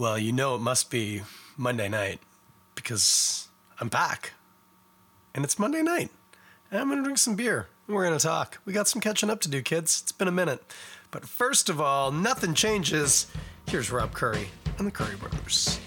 Well, you know it must be Monday night because I'm back. And it's Monday night. And I'm going to drink some beer. And we're going to talk. We got some catching up to do, kids. It's been a minute. But first of all, nothing changes. Here's Rob Currie and the Currie Brothers.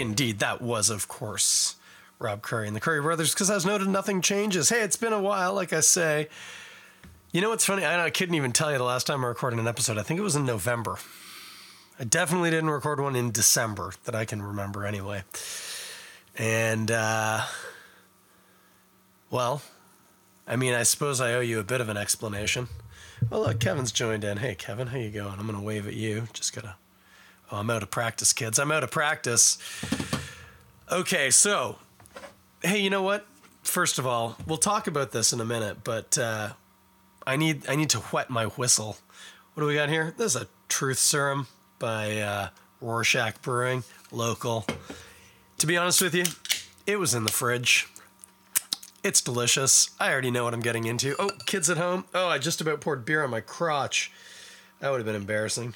Indeed. That was, of course, Rob Currie and the Currie Brothers, because as noted, nothing changes. Hey, it's been a while, like I say. You know what's funny? I, I couldn't even tell you the last time I recorded an episode. I think it was in November. I definitely didn't record one in December that I can remember anyway. And, uh, well, I mean, I suppose I owe you a bit of an explanation. Well, look, Kevin's joined in. Hey, Kevin, how you going? I'm going to wave at you. Just gotta. Oh, I'm out of practice, kids. I'm out of practice. Okay, so, hey, you know what? First of all, we'll talk about this in a minute, but uh, I need I need to wet my whistle. What do we got here? This is a Truth Serum by uh, Rorschach Brewing, local. To be honest with you, it was in the fridge. It's delicious. I already know what I'm getting into. Oh, kids at home. Oh, I just about poured beer on my crotch. That would have been embarrassing.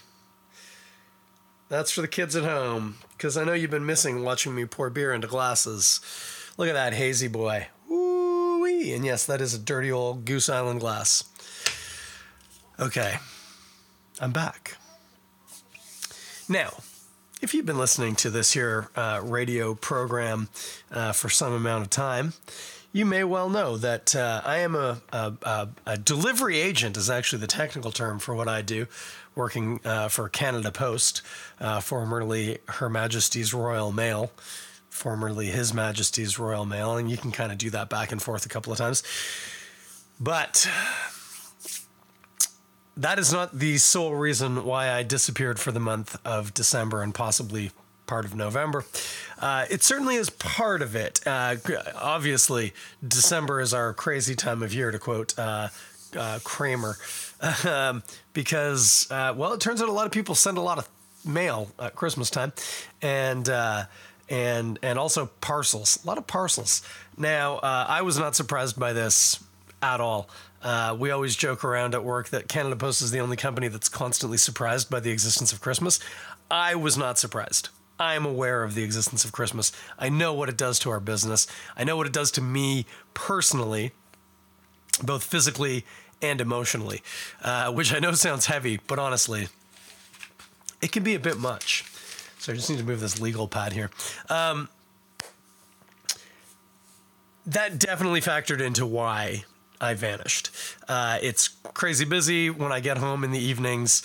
That's for the kids at home, because I know you've been missing watching me pour beer into glasses. Look at that hazy boy. Woo And yes, that is a dirty old Goose Island glass. Okay, I'm back. Now, if you've been listening to this here uh, radio program uh, for some amount of time, you may well know that uh, I am a, a, a, delivery agent, is actually the technical term for what I do, working uh, for Canada Post, uh, formerly Her Majesty's Royal Mail, formerly His Majesty's Royal Mail, and you can kind of do that back and forth a couple of times. But that is not the sole reason why I disappeared for the month of December and possibly part of November. Uh, it certainly is part of it. Uh, obviously, December is our crazy time of year, to quote uh, uh Kramer, um, because, uh, well, it turns out a lot of people send a lot of mail at Christmas time, and uh, and and also parcels, a lot of parcels. Now, I was not surprised by this at all. Uh, we always joke around at work that Canada Post is the only company that's constantly surprised by the existence of Christmas. I was not surprised. I am aware of the existence of Christmas. I know what it does to our business. I know what it does to me personally, both physically and emotionally, uh, which I know sounds heavy, but honestly, it can be a bit much. So I just need to move this legal pad here. Um, that definitely factored into why I vanished. Uh, it's crazy busy when I get home in the evenings.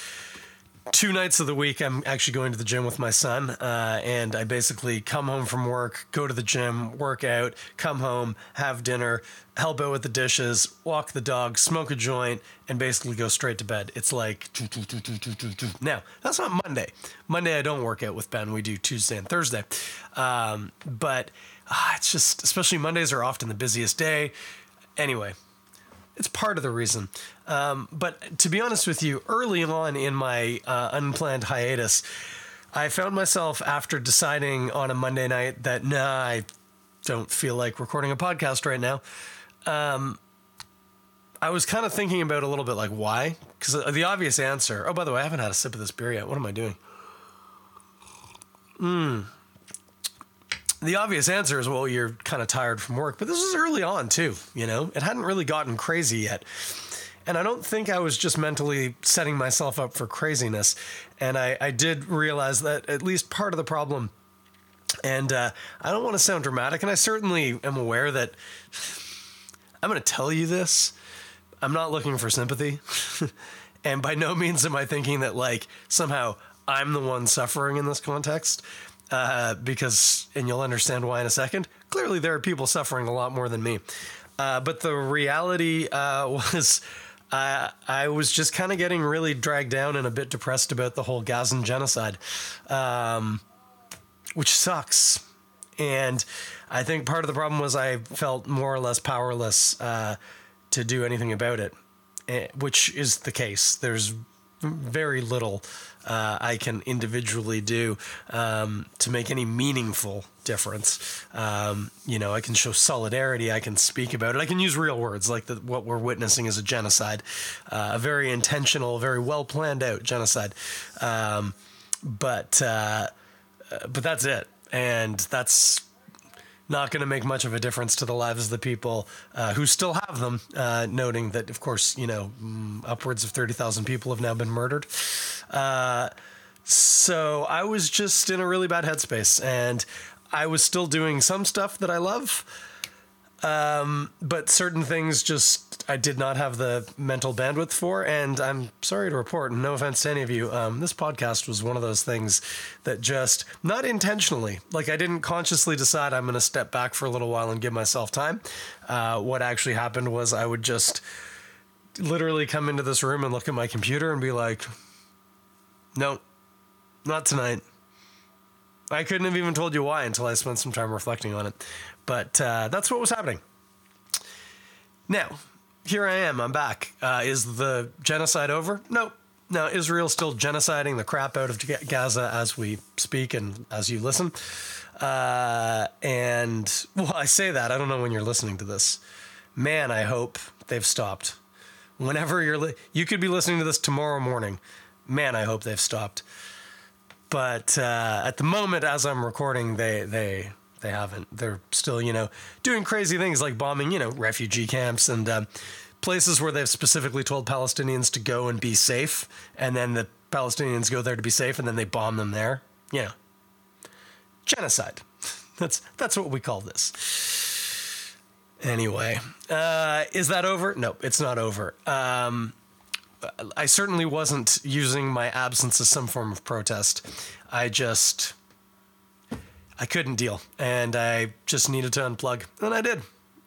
Two nights of the week, I'm actually going to the gym with my son, uh, and I basically come home from work, go to the gym, work out, come home, have dinner, help out with the dishes, walk the dog, smoke a joint, and basically go straight to bed. It's like now that's not Monday. Monday I don't work out with Ben. We do Tuesday and Thursday, um, but uh, it's just especially Mondays are often the busiest day. Anyway, it's part of the reason. Um, but to be honest with you, early on in my uh, unplanned hiatus, I found myself after deciding on a Monday night that nah, I don't feel like recording a podcast right now. Um, I was kind of thinking about a little bit like why, because the obvious answer. Oh, by the way, I haven't had a sip of this beer yet. What am I doing? Hmm the obvious answer is well you're kind of tired from work but this was early on too you know? It hadn't really gotten crazy yet. And i don't think i was just mentally setting myself up for craziness. And i, I did realize that at least part of the problem and uh, i don't want to sound dramatic and i certainly am aware that i'm going to tell you this. I'm not looking for sympathy. And by no means am i thinking that like somehow i'm the one suffering in this context uh, because, and you'll understand why in a second. Clearly, there are people suffering a lot more than me. Uh, but the reality uh, was, I was just kind of getting really dragged down and a bit depressed about the whole Gazan genocide, um, which sucks. And I think part of the problem was I felt more or less powerless uh, to do anything about it, eh, which is the case. There's very little uh, I can individually do um, to make any meaningful difference. Um, you know, I can show solidarity. I can speak about it. I can use real words like the, what we're witnessing is a genocide, uh, a very intentional, very well planned out genocide. Um, but uh, but that's it, and that's not going to make much of a difference to the lives of the people uh, who still have them. Uh, noting that, of course, you know, mm, upwards of thirty thousand people have now been murdered. Uh, so I was just in a really bad headspace, and I was still doing some stuff that I love. Um, but certain things just I did not have the mental bandwidth for, and I'm sorry to report, no offense to any of you, um, this podcast was one of those things that just not intentionally, like I didn't consciously decide I'm going to step back for a little while and give myself time. Uh, what actually happened was I would just literally come into this room and look at my computer and be like, no, not tonight. I couldn't have even told you why until I spent some time reflecting on it. But uh, that's what was happening. Now, here I am. I'm back. Uh, is the genocide over? No. Now, Israel's still genociding the crap out of Gaza as we speak and as you listen. Uh, and, well, I say that. I don't know when you're listening to this. Man, I hope they've stopped. Whenever you're, li- you could be listening to this tomorrow morning. Man, I hope they've stopped. But uh, at the moment, as I'm recording, they, they, they haven't. They're still, you know, doing crazy things like bombing, you know, refugee camps and uh, places where they've specifically told Palestinians to go and be safe, and then the Palestinians go there to be safe, and then they bomb them there. You know, genocide. That's that's what we call this. Anyway, uh, is that over? No, it's not over. Um, I certainly wasn't using my absence as some form of protest. I just I couldn't deal, and I just needed to unplug, and I did,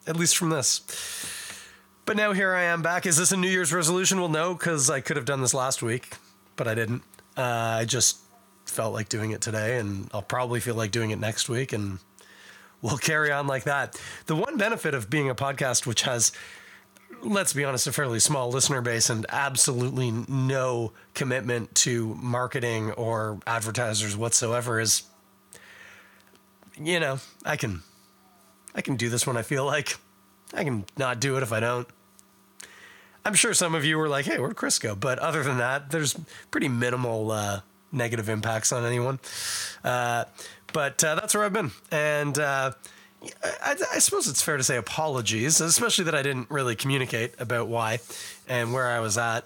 at least from this. But now here I am back. Is this a New Year's resolution? Well, no, because I could have done this last week, but I didn't. Uh, I just felt like doing it today, and I'll probably feel like doing it next week, and we'll carry on like that. The one benefit of being a podcast which has let's be honest, a fairly small listener base and absolutely no commitment to marketing or advertisers whatsoever is you know, I can I can do this when I feel like. I can not do it if I don't. I'm sure some of you were like, "Hey, where'd Chris go?" But other than that, there's pretty minimal uh, negative impacts on anyone. Uh, but uh, that's where I've been, and uh, I, I, suppose it's fair to say apologies, especially that I didn't really communicate about why and where I was at.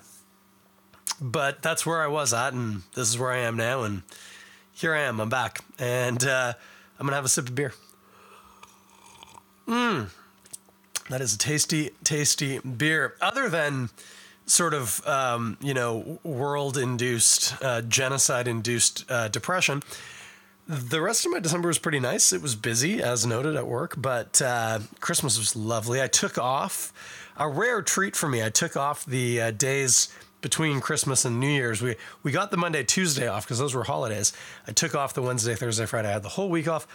But that's where I was at, and this is where I am now, and here I am. I'm back, and uh, I'm gonna have a sip of beer. Mmm. That is a tasty, tasty beer. Other than sort of, um, you know, world induced, uh, genocide induced uh, depression, the rest of my December was pretty nice. It was busy, as noted at work, but uh, Christmas was lovely. I took off a rare treat for me. I took off the uh, days between Christmas and New Year's. We we got the Monday, Tuesday off because those were holidays. I took off the Wednesday, Thursday, Friday. I had the whole week off.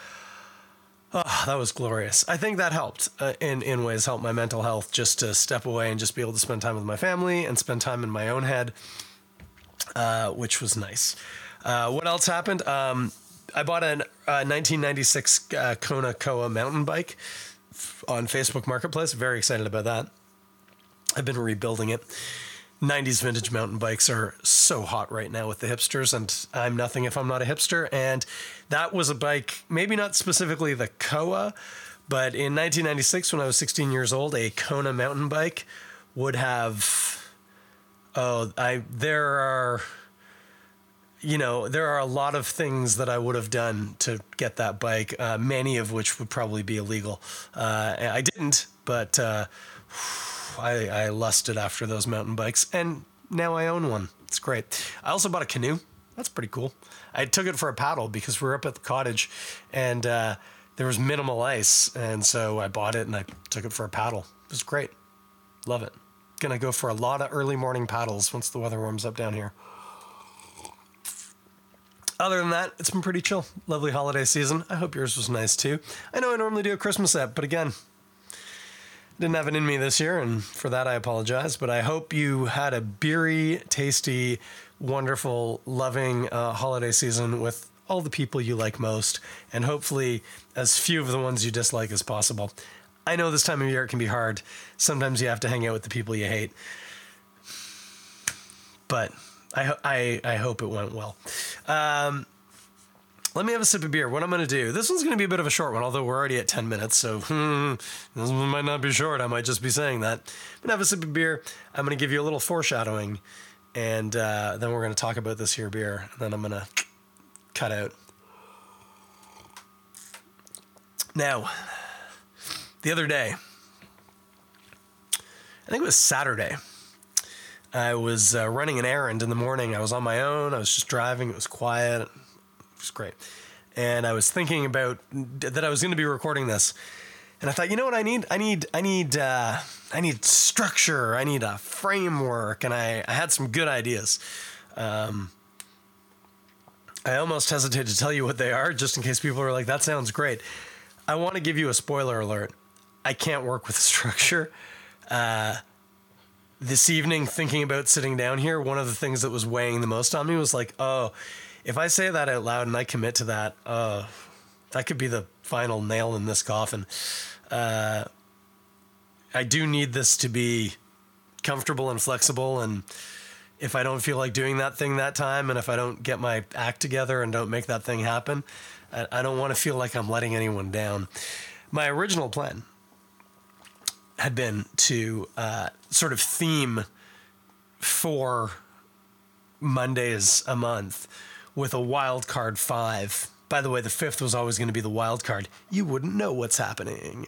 Oh, that was glorious. I think that helped uh, in in ways helped my mental health just to step away and just be able to spend time with my family and spend time in my own head, uh, which was nice. Uh, what else happened? Um, I bought a 1996 uh, Kona Koa mountain bike on Facebook Marketplace. Very excited about that. I've been rebuilding it. 90s vintage mountain bikes are so hot right now with the hipsters, and I'm nothing if I'm not a hipster. And that was a bike, maybe not specifically the Koa, but in 1996, when I was 16 years old, a Kona mountain bike would have. Oh, I there are. You know, there are a lot of things that I would have done to get that bike, uh, many of which would probably be illegal. Uh, I didn't, but. Uh, I, I lusted after those mountain bikes, and now I own one. It's great. I also bought a canoe. That's pretty cool. I took it for a paddle because we were up at the cottage, and uh, there was minimal ice, and so I bought it and I took it for a paddle. It was great. Love it. Gonna go for a lot of early morning paddles once the weather warms up down here. Other than that, it's been pretty chill. Lovely holiday season. I hope yours was nice too. I know I normally do a Christmas app, but again, didn't have it in me this year, and for that I apologize. But I hope you had a beery, tasty, wonderful, loving uh, holiday season with all the people you like most, and hopefully as few of the ones you dislike as possible. I know this time of year it can be hard. Sometimes you have to hang out with the people you hate. But I, I, I hope it went well. Um, let me have a sip of beer. What I'm going to do, this one's going to be a bit of a short one, although we're already at 10 minutes. So hmm, this one might not be short. I might just be saying that. I'm going to have a sip of beer. I'm going to give you a little foreshadowing. And uh, then we're going to talk about this here beer. And then I'm going to cut out. Now, the other day, I think it was Saturday. I was uh, running an errand in the morning. I was on my own. I was just driving. It was quiet. Was great. And I was thinking about that I was going to be recording this. And I thought, you know what I need? I need, I need, uh, I need structure. I need a framework. And I, I had some good ideas. Um, I almost hesitate to tell you what they are, just in case people are like, "That sounds great." I want to give you a spoiler alert. I can't work with structure. Uh, this evening, thinking about sitting down here, one of the things that was weighing the most on me was like, oh, if I say that out loud and I commit to that, uh, that could be the final nail in this coffin. Uh, I do need this to be comfortable and flexible. And if I don't feel like doing that thing that time, and if I don't get my act together and don't make that thing happen, I, I don't want to feel like I'm letting anyone down. My original plan had been to uh, sort of theme for Mondays a month with a wild card five. By the way, the fifth was always going to be the wild card. You wouldn't know what's happening.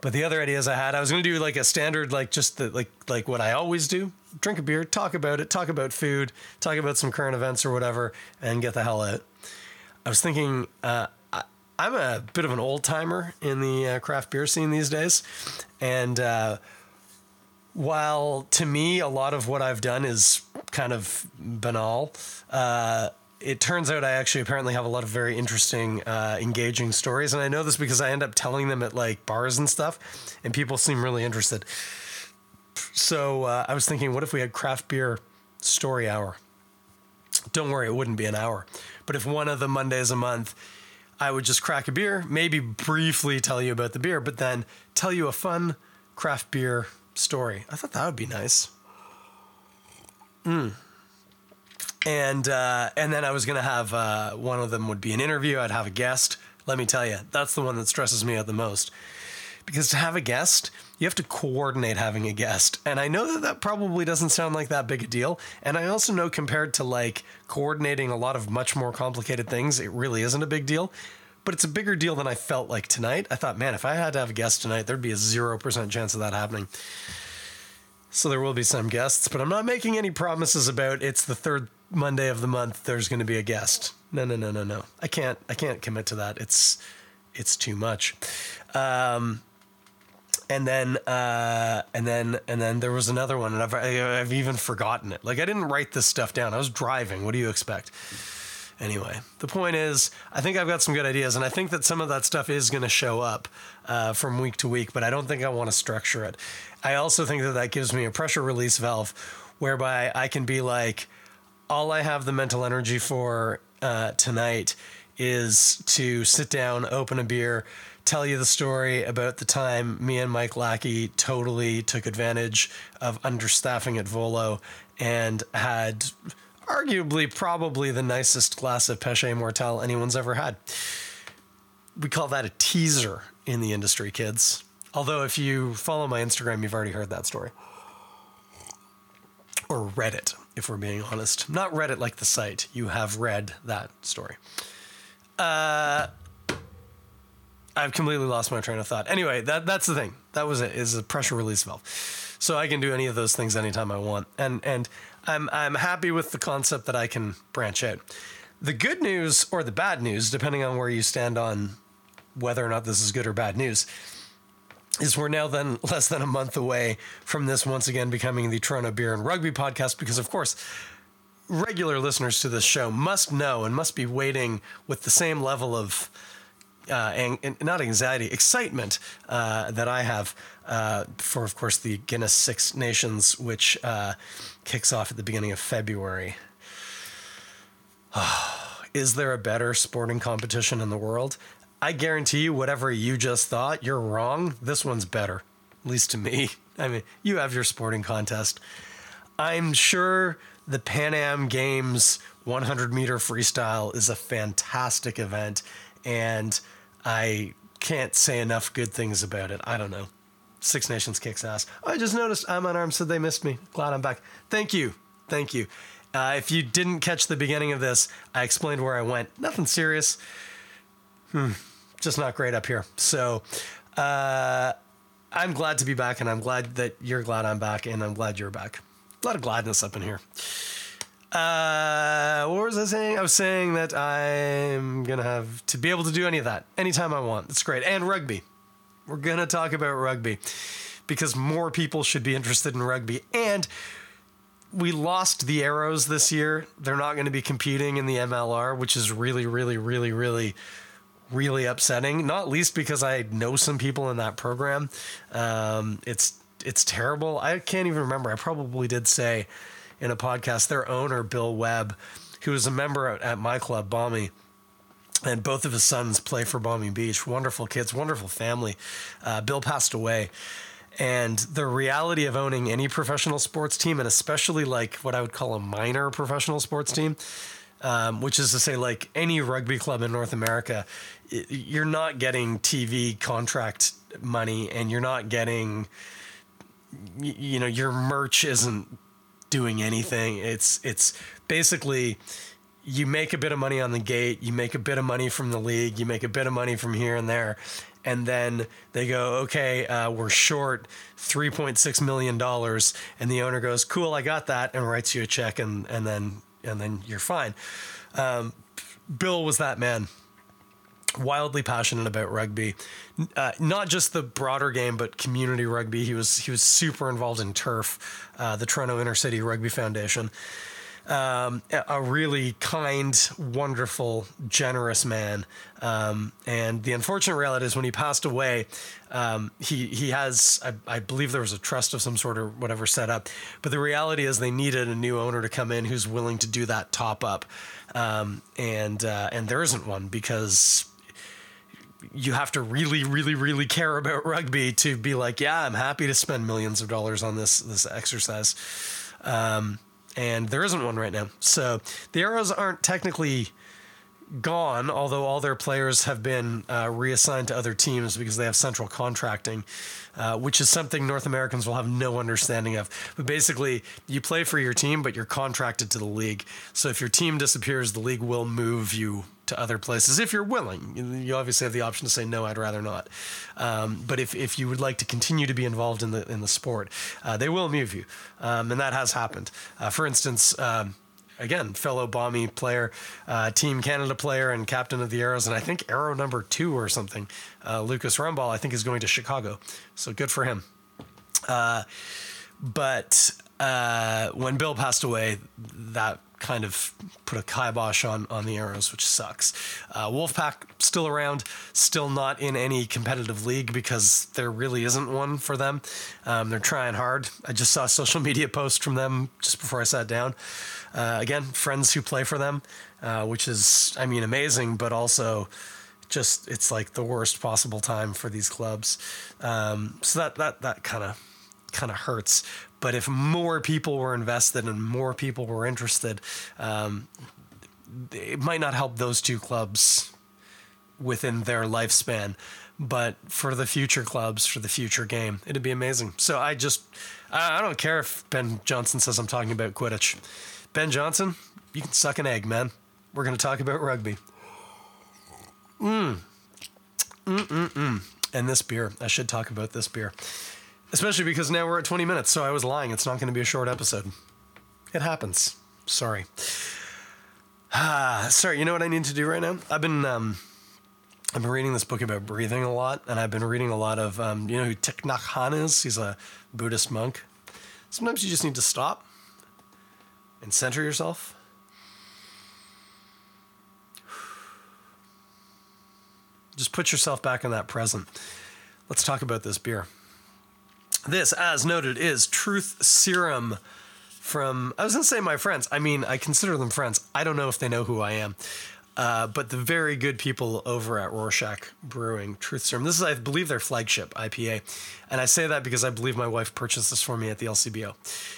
But the other ideas I had, I was going to do like a standard, like just the like like what I always do: drink a beer, talk about it, talk about food, talk about some current events or whatever, and get the hell out. I was thinking, uh, I'm a bit of an old timer in the uh, craft beer scene these days, and uh, while to me a lot of what I've done is kind of banal, uh, it turns out I actually apparently have a lot of very interesting, uh, engaging stories, and I know this because I end up telling them at like bars and stuff, and people seem really interested. So uh, I was thinking, what if we had craft beer story hour? Don't worry, it wouldn't be an hour, but if one of the Mondays a month I would just crack a beer, maybe briefly tell you about the beer, but then tell you a fun craft beer story. I thought that would be nice. Mm. And uh, and then I was gonna have uh, one of them would be an interview. I'd have a guest. Let me tell you, that's the one that stresses me out the most because to have a guest, you have to coordinate having a guest. And I know that that probably doesn't sound like that big a deal. And I also know compared to like coordinating a lot of much more complicated things, it really isn't a big deal. But it's a bigger deal than I felt like tonight. I thought, man, if I had to have a guest tonight, there'd be a 0% chance of that happening. So there will be some guests, but I'm not making any promises about it's the third Monday of the month there's going to be a guest. No, no, no, no, no. I can't I can't commit to that. It's it's too much. Um, and then uh, and then and then there was another one, and I've I've even forgotten it. Like I didn't write this stuff down. I was driving. What do you expect? Anyway, the point is, I think I've got some good ideas, and I think that some of that stuff is going to show up uh, from week to week. But I don't think I want to structure it. I also think that that gives me a pressure release valve, whereby I can be like, all I have the mental energy for uh, tonight is to sit down, open a beer, tell you the story about the time me and Mike Lackey totally took advantage of understaffing at Volo and had arguably probably the nicest glass of Peche Mortel anyone's ever had. We call that a teaser in the industry, kids. Although, if you follow my Instagram, you've already heard that story. Or read it, if we're being honest. Not read it like the site. You have read that story. Uh, I've completely lost my train of thought. Anyway, that that's the thing. That was it. Is a pressure release valve, so I can do any of those things anytime I want, and and I'm I'm happy with the concept that I can branch out. The good news or the bad news, depending on where you stand on whether or not this is good or bad news, is we're now then less than a month away from this once again becoming the Toronto Beer and Rugby podcast because of course regular listeners to this show must know and must be waiting with the same level of uh, and, and, not anxiety, excitement uh, that I have uh, for, of course, the Guinness Six Nations, which uh, kicks off at the beginning of February. Is there a better sporting competition in the world? I guarantee you, whatever you just thought, you're wrong. This one's better, at least to me. I mean, you have your sporting contest. I'm sure the Pan Am Games 100 meter freestyle is a fantastic event, and I can't say enough good things about it. I don't know. Six Nations kicks ass. I just noticed I'm unarmed, so they missed me. Glad I'm back. Thank you. Thank you. Uh, if you didn't catch the beginning of this, I explained where I went. Nothing serious. Hmm. Just not great up here. So, uh, I'm glad to be back, and I'm glad that you're glad I'm back, and I'm glad you're back. A lot of gladness up in here. Uh, what was I saying? I was saying that I'm gonna have to be able to do any of that anytime I want. That's great. And rugby. We're gonna talk about rugby because more people should be interested in rugby. And we lost the Arrows this year. They're not going to be competing in the MLR, which is really, really, really, really, really upsetting. Not least because I know some people in that program. Um, it's it's terrible. I can't even remember. I probably did say in a podcast their owner Bill Webb, who was a member at, my club, Balmy. And both of his sons play for Balmy Beach. Wonderful kids, wonderful family. Uh, Bill passed away. And the reality of owning any professional sports team, and especially like what I would call a minor professional sports team, um, which is to say, like any rugby club in North America, you're not getting TV contract money and you're not getting, you know, your merch isn't doing anything. It's, it's basically, you make a bit of money on the gate, you make a bit of money from the league, you make a bit of money from here and there, and then they go, okay, uh, we're short three point six million dollars, and the owner goes, cool, I got that, and writes you a check, and and then and then you're fine. Um, Bill was that man, wildly passionate about rugby, uh, not just the broader game, but community rugby. He was he was super involved in Turf, uh, the Toronto Inner City Rugby Foundation um, a really kind, wonderful, generous man. Um, and the unfortunate reality is when he passed away, um, he he has I, I, believe there was a trust of some sort or whatever set up. But the reality is they needed a new owner to come in who's willing to do that top up, um, and uh, and there isn't one because you have to really, really, really care about rugby to be like, yeah, I'm happy to spend millions of dollars on this this exercise. Um, and there isn't one right now. So the Arrows aren't technically gone, although all their players have been uh, reassigned to other teams because they have central contracting, uh, which is something North Americans will have no understanding of. But basically, you play for your team, but you're contracted to the league. So if your team disappears, the league will move you to other places if you're willing. You obviously have the option to say no, I'd rather not. Um, but if, if you would like to continue to be involved in the in the sport, uh, they will move you, um, and that has happened. Uh, for instance. Um, again, fellow Balmy player, uh, Team Canada player, and captain of the Arrows, and I think Arrow number two or something. Uh, Lucas Rumball, I think, is going to Chicago, so good for him. Uh, but uh, when Bill passed away, that kind of put a kibosh on, on the Arrows, which sucks. Uh, Wolfpack still around, still not in any competitive league because there really isn't one for them. Um, they're trying hard. I just saw a social media post from them just before I sat down. Uh, again, friends who play for them, uh, which is, I mean, amazing, but also just it's like the worst possible time for these clubs. Um, so that that that kind of kind of hurts. But if more people were invested and more people were interested, um, it might not help those two clubs within their lifespan. But for the future clubs, for the future game, it'd be amazing. So I just, I don't care if Ben Johnson says I'm talking about Quidditch. Ben Johnson, you can suck an egg, man. We're going to talk about rugby. Mmm. Mm mm mm. And this beer. I should talk about this beer. Especially because now we're at 20 minutes, so I was lying. It's not going to be a short episode. It happens. Sorry. Ah, sorry. You know what I need to do right now? I've been um, I've been reading this book about breathing a lot, and I've been reading a lot of um, you know who Thich Nhat Hanh is? He's a Buddhist monk. Sometimes you just need to stop and center yourself. Just put yourself back in that present. Let's talk about this beer. This, as noted, is Truth Serum from, I was going to say my friends. I mean, I consider them friends. I don't know if they know who I am. Uh, but the very good people over at Rorschach Brewing, Truth Serum. This is, I believe, their flagship IPA. And I say that because I believe my wife purchased this for me at the LCBO.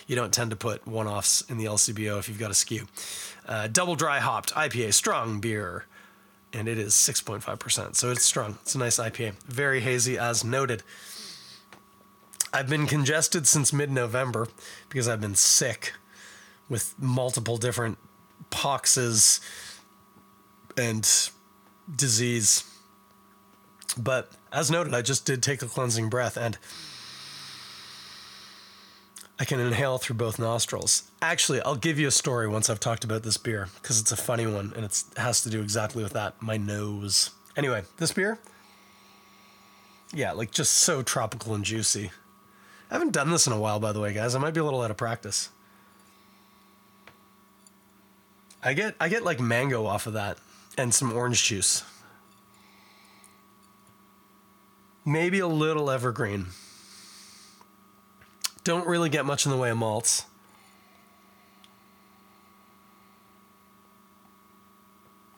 You don't tend to put one offs in the LCBO if you've got a SKU. Uh, double dry hopped IPA, strong beer. And it is 6.5%. So it's strong. It's a nice IPA. Very hazy, as noted. I've been congested since mid November because I've been sick with multiple different poxes and disease. But as noted, I just did take a cleansing breath and I can inhale through both nostrils. Actually, I'll give you a story once I've talked about this beer because it's a funny one and it has to do exactly with that my nose. Anyway, this beer, yeah, like just so tropical and juicy. I haven't done this in a while, by the way, guys. I might be a little out of practice. I get I get like mango off of that and some orange juice. Maybe a little evergreen. Don't really get much in the way of malts.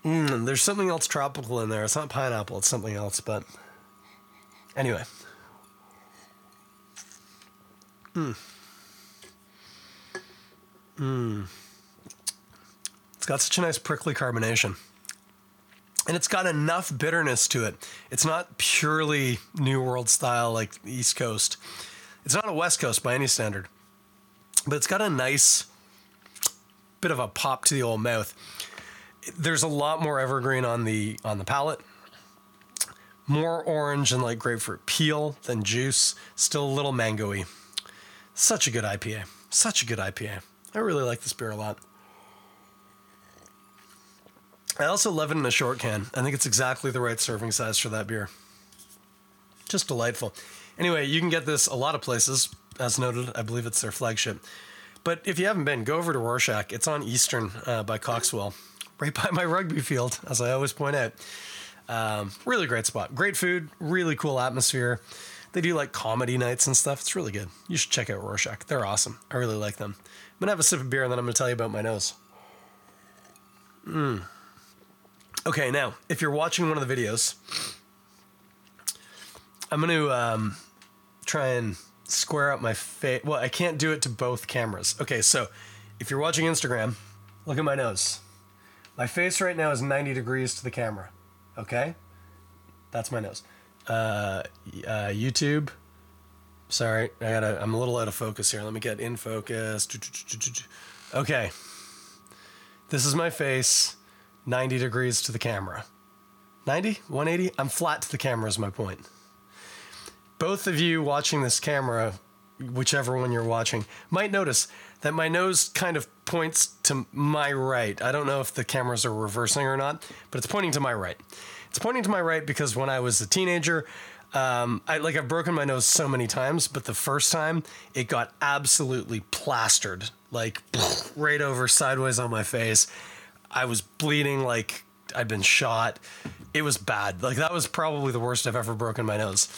Mm, there's something else tropical in there. It's not pineapple, it's something else, but anyway. It's got such a nice prickly carbonation and it's got enough bitterness to it. It's not purely New World style like East Coast. It's not a West Coast by any standard, but it's got a nice bit of a pop to the old mouth. There's a lot more evergreen on the on the palate. More orange and like grapefruit peel than juice. Still a little mangoey. Such a good IPA. Such a good IPA. I really like this beer a lot. I also love it in a short can. I think it's exactly the right serving size for that beer. Just delightful. Anyway, you can get this a lot of places. As noted, I believe it's their flagship. But if you haven't been, go over to Rorschach. It's on Eastern uh, by Coxwell, right by my rugby field, as I always point out. Um, really great spot. Great food, really cool atmosphere. They do like comedy nights and stuff. It's really good. You should check out Rorschach. They're awesome. I really like them. I'm to have a sip of beer and then I'm to tell you about my nose. Mmm. Okay, now, if you're watching one of the videos, I'm to um, try and square up my face. Well, I can't do it to both cameras. Okay, so if you're watching Instagram, look at my nose. My face right now is 90 degrees to the camera. Okay? That's my nose. Uh, uh, YouTube. Sorry, I gotta. I'm a little out of focus here. Let me get in focus. Okay. This is my face. 90 degrees to the camera. 90? 180? I'm flat to the camera, is my point. Both of you watching this camera, whichever one you're watching, might notice that my nose kind of points to my right. I don't know if the cameras are reversing or not, but it's pointing to my right. It's pointing to my right because when I was a teenager, um, I like I've broken my nose so many times, but the first time it got absolutely plastered, like right over sideways on my face I was bleeding like I'd been shot. It was bad. Like that was probably the worst I've ever broken my nose.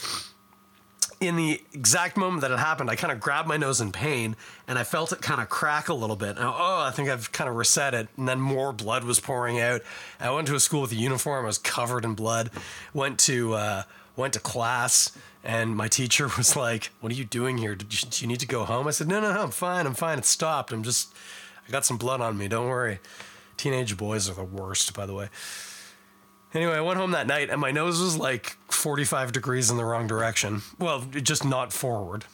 In the exact moment that it happened, I kind of grabbed my nose in pain and I felt it kind of crack a little bit. And, oh, I think I've kind of reset it. And then more blood was pouring out. I went to a school with a uniform. I was covered in blood. Went to uh, went to class and my teacher was like, "What are you doing here? You, do you need to go home?" I said, "No, no, no. I'm fine. I'm fine. It stopped. I'm just I got some blood on me. Don't worry." Teenage boys are the worst, by the way. Anyway, I went home that night and my nose was like 45 degrees in the wrong direction. Well, just not forward.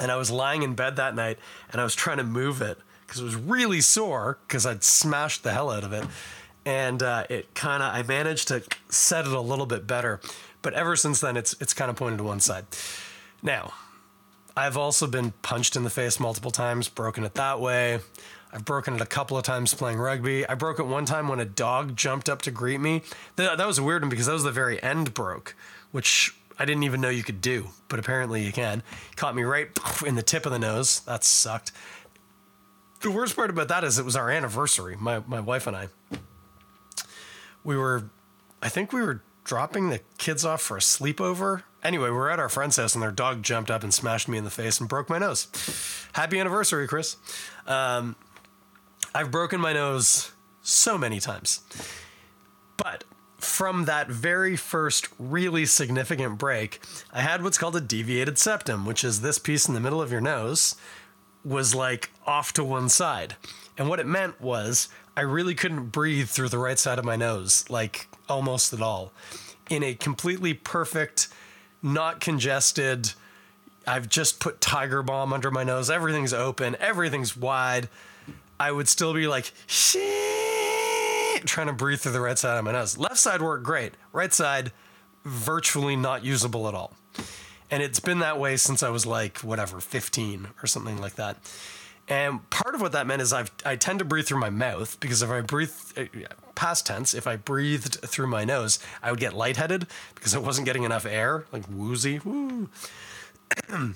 And I was lying in bed that night and I was trying to move it because it was really sore because I'd smashed the hell out of it. And uh, it kind of, I managed to set it a little bit better. But ever since then, it's, it's kind of pointed to one side. Now, I've also been punched in the face multiple times, broken it that way. I've broken it a couple of times playing rugby. I broke it one time when a dog jumped up to greet me. That, that was a weird one because that was the very end broke, which I didn't even know you could do, but apparently you can. Caught me right in the tip of the nose. That sucked. The worst part about that is it was our anniversary, my, my wife and I. We were, I think we were dropping the kids off for a sleepover. Anyway, we we're at our friend's house and their dog jumped up and smashed me in the face and broke my nose. Happy anniversary, Chris. Um, I've broken my nose so many times. But from that very first really significant break, I had what's called a deviated septum, which is this piece in the middle of your nose was like off to one side. And what it meant was I really couldn't breathe through the right side of my nose, like almost at all. In a completely perfect, not congested, I've just put Tiger Balm under my nose, everything's open, everything's wide. I would still be like, shit, trying to breathe through the right side of my nose. Left side worked great, right side, virtually not usable at all. And it's been that way since I was like, whatever, 15 or something like that. And part of what that meant is I've, I tend to breathe through my mouth because if I breathe, uh, past tense, if I breathed through my nose, I would get lightheaded because I wasn't getting enough air, like woozy. Woo.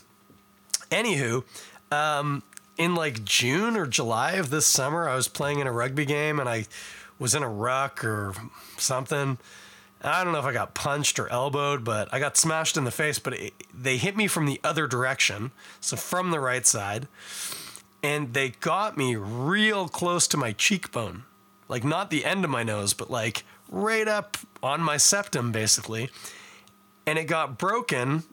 Anywho, um, in like June or July of this summer, I was playing in a rugby game and I was in a ruck or something. I don't know if I got punched or elbowed, but I got smashed in the face. But it, they hit me from the other direction, so from the right side, and they got me real close to my cheekbone, like not the end of my nose, but like right up on my septum, basically. And it got broken,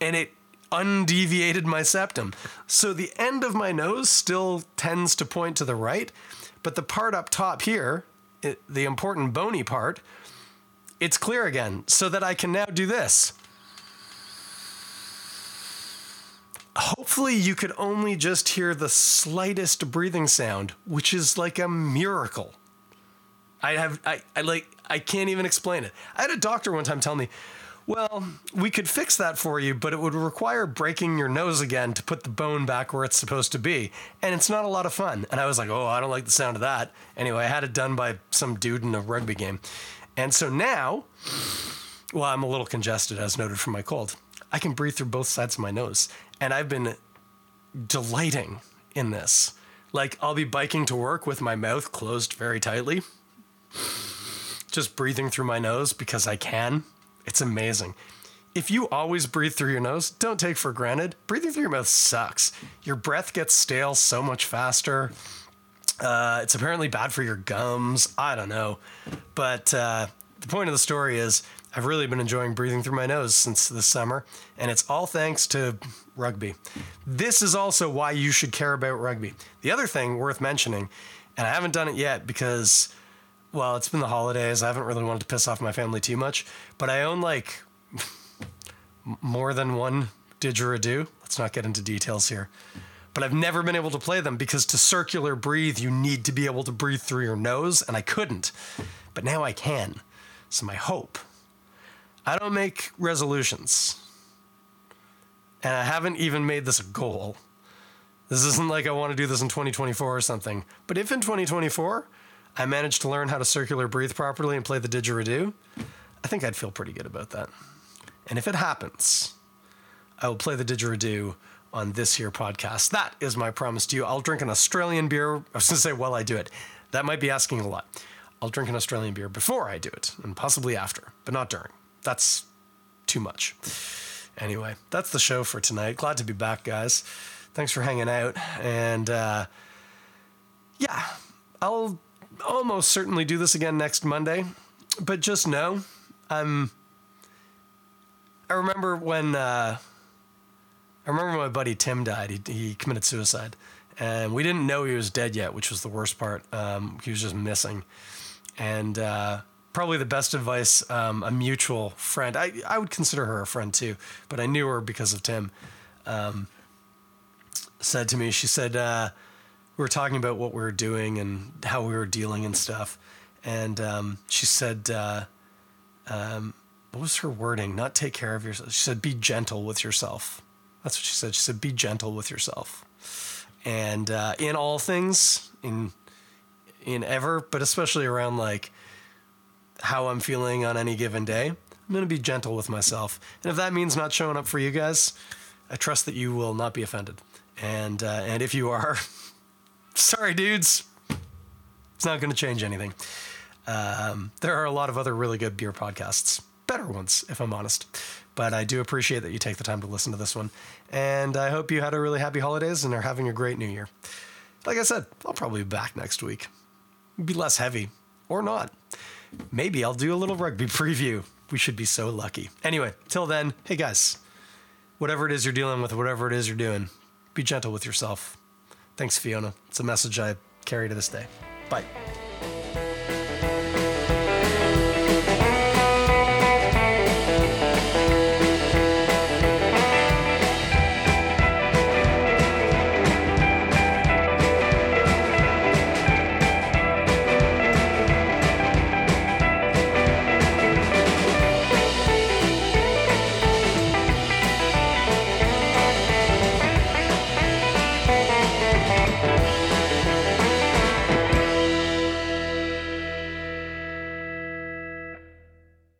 and it undeviated my septum. So the end of my nose still tends to point to the right, but the part up top here, it, the important bony part, it's clear again so that I can now do this. Hopefully, you could only just hear the slightest breathing sound, which is like a miracle. I have, I, I like, I can't even explain it. I had a doctor one time tell me, well, we could fix that for you, but it would require breaking your nose again to put the bone back where it's supposed to be. And it's not a lot of fun. And I was like, oh, I don't like the sound of that. Anyway, I had it done by some dude in a rugby game. And so now, well, I'm a little congested, as noted from my cold. I can breathe through both sides of my nose. And I've been delighting in this. Like, I'll be biking to work with my mouth closed very tightly, just breathing through my nose because I can. It's amazing. If you always breathe through your nose, don't take for granted. Breathing through your mouth sucks. Your breath gets stale so much faster. Uh, it's apparently bad for your gums. I don't know. But uh, the point of the story is I've really been enjoying breathing through my nose since this summer, and it's all thanks to rugby. This is also why you should care about rugby. The other thing worth mentioning, and I haven't done it yet because, well, it's been the holidays. I haven't really wanted to piss off my family too much, but I own like more than one didgeridoo. Let's not get into details here but I've never been able to play them because to circular breathe, you need to be able to breathe through your nose, and I couldn't. But now I can. So, my hope I don't make resolutions, and I haven't even made this a goal. This isn't like I want to do this in 2024 or something. But if in 2024 I managed to learn how to circular breathe properly and play the didgeridoo, I think I'd feel pretty good about that. And if it happens, I will play the didgeridoo on this here podcast. That is my promise to you. I'll drink an Australian beer. I was going to say while I do it. That might be asking a lot. I'll drink an Australian beer before I do it and possibly after, but not during. That's too much. Anyway, that's the show for tonight. Glad to be back, guys. Thanks for hanging out. And uh, yeah, I'll almost certainly do this again next Monday. But just know, I'm. I remember when. Uh, I remember when my buddy Tim died. He, he committed suicide, and we didn't know he was dead yet, which was the worst part. Um, he was just missing, and uh, probably the best advice um, a mutual friend. I I would consider her a friend too, but I knew her because of Tim. Um, said to me, she said uh, we were talking about what we were doing and how we were dealing and stuff, and um, she said. Uh, um, what was her wording? Not take care of yourself. She said, be gentle with yourself. That's what she said. She said, "Be gentle with yourself, and uh, in all things, in in ever, but especially around like how I'm feeling on any given day. I'm gonna be gentle with myself, and if that means not showing up for you guys, I trust that you will not be offended. And uh, and if you are, sorry, dudes, it's not gonna change anything. Um, there are a lot of other really good beer podcasts, better ones, if I'm honest. But I do appreciate that you take the time to listen to this one. And I hope you had a really happy holidays and are having a great new year. Like I said, I'll probably be back next week. Be less heavy, or not. Maybe I'll do a little rugby preview. We should be so lucky. Anyway, till then, hey guys, whatever it is you're dealing with, whatever it is you're doing, be gentle with yourself. Thanks, Fiona. It's a message I carry to this day. Bye.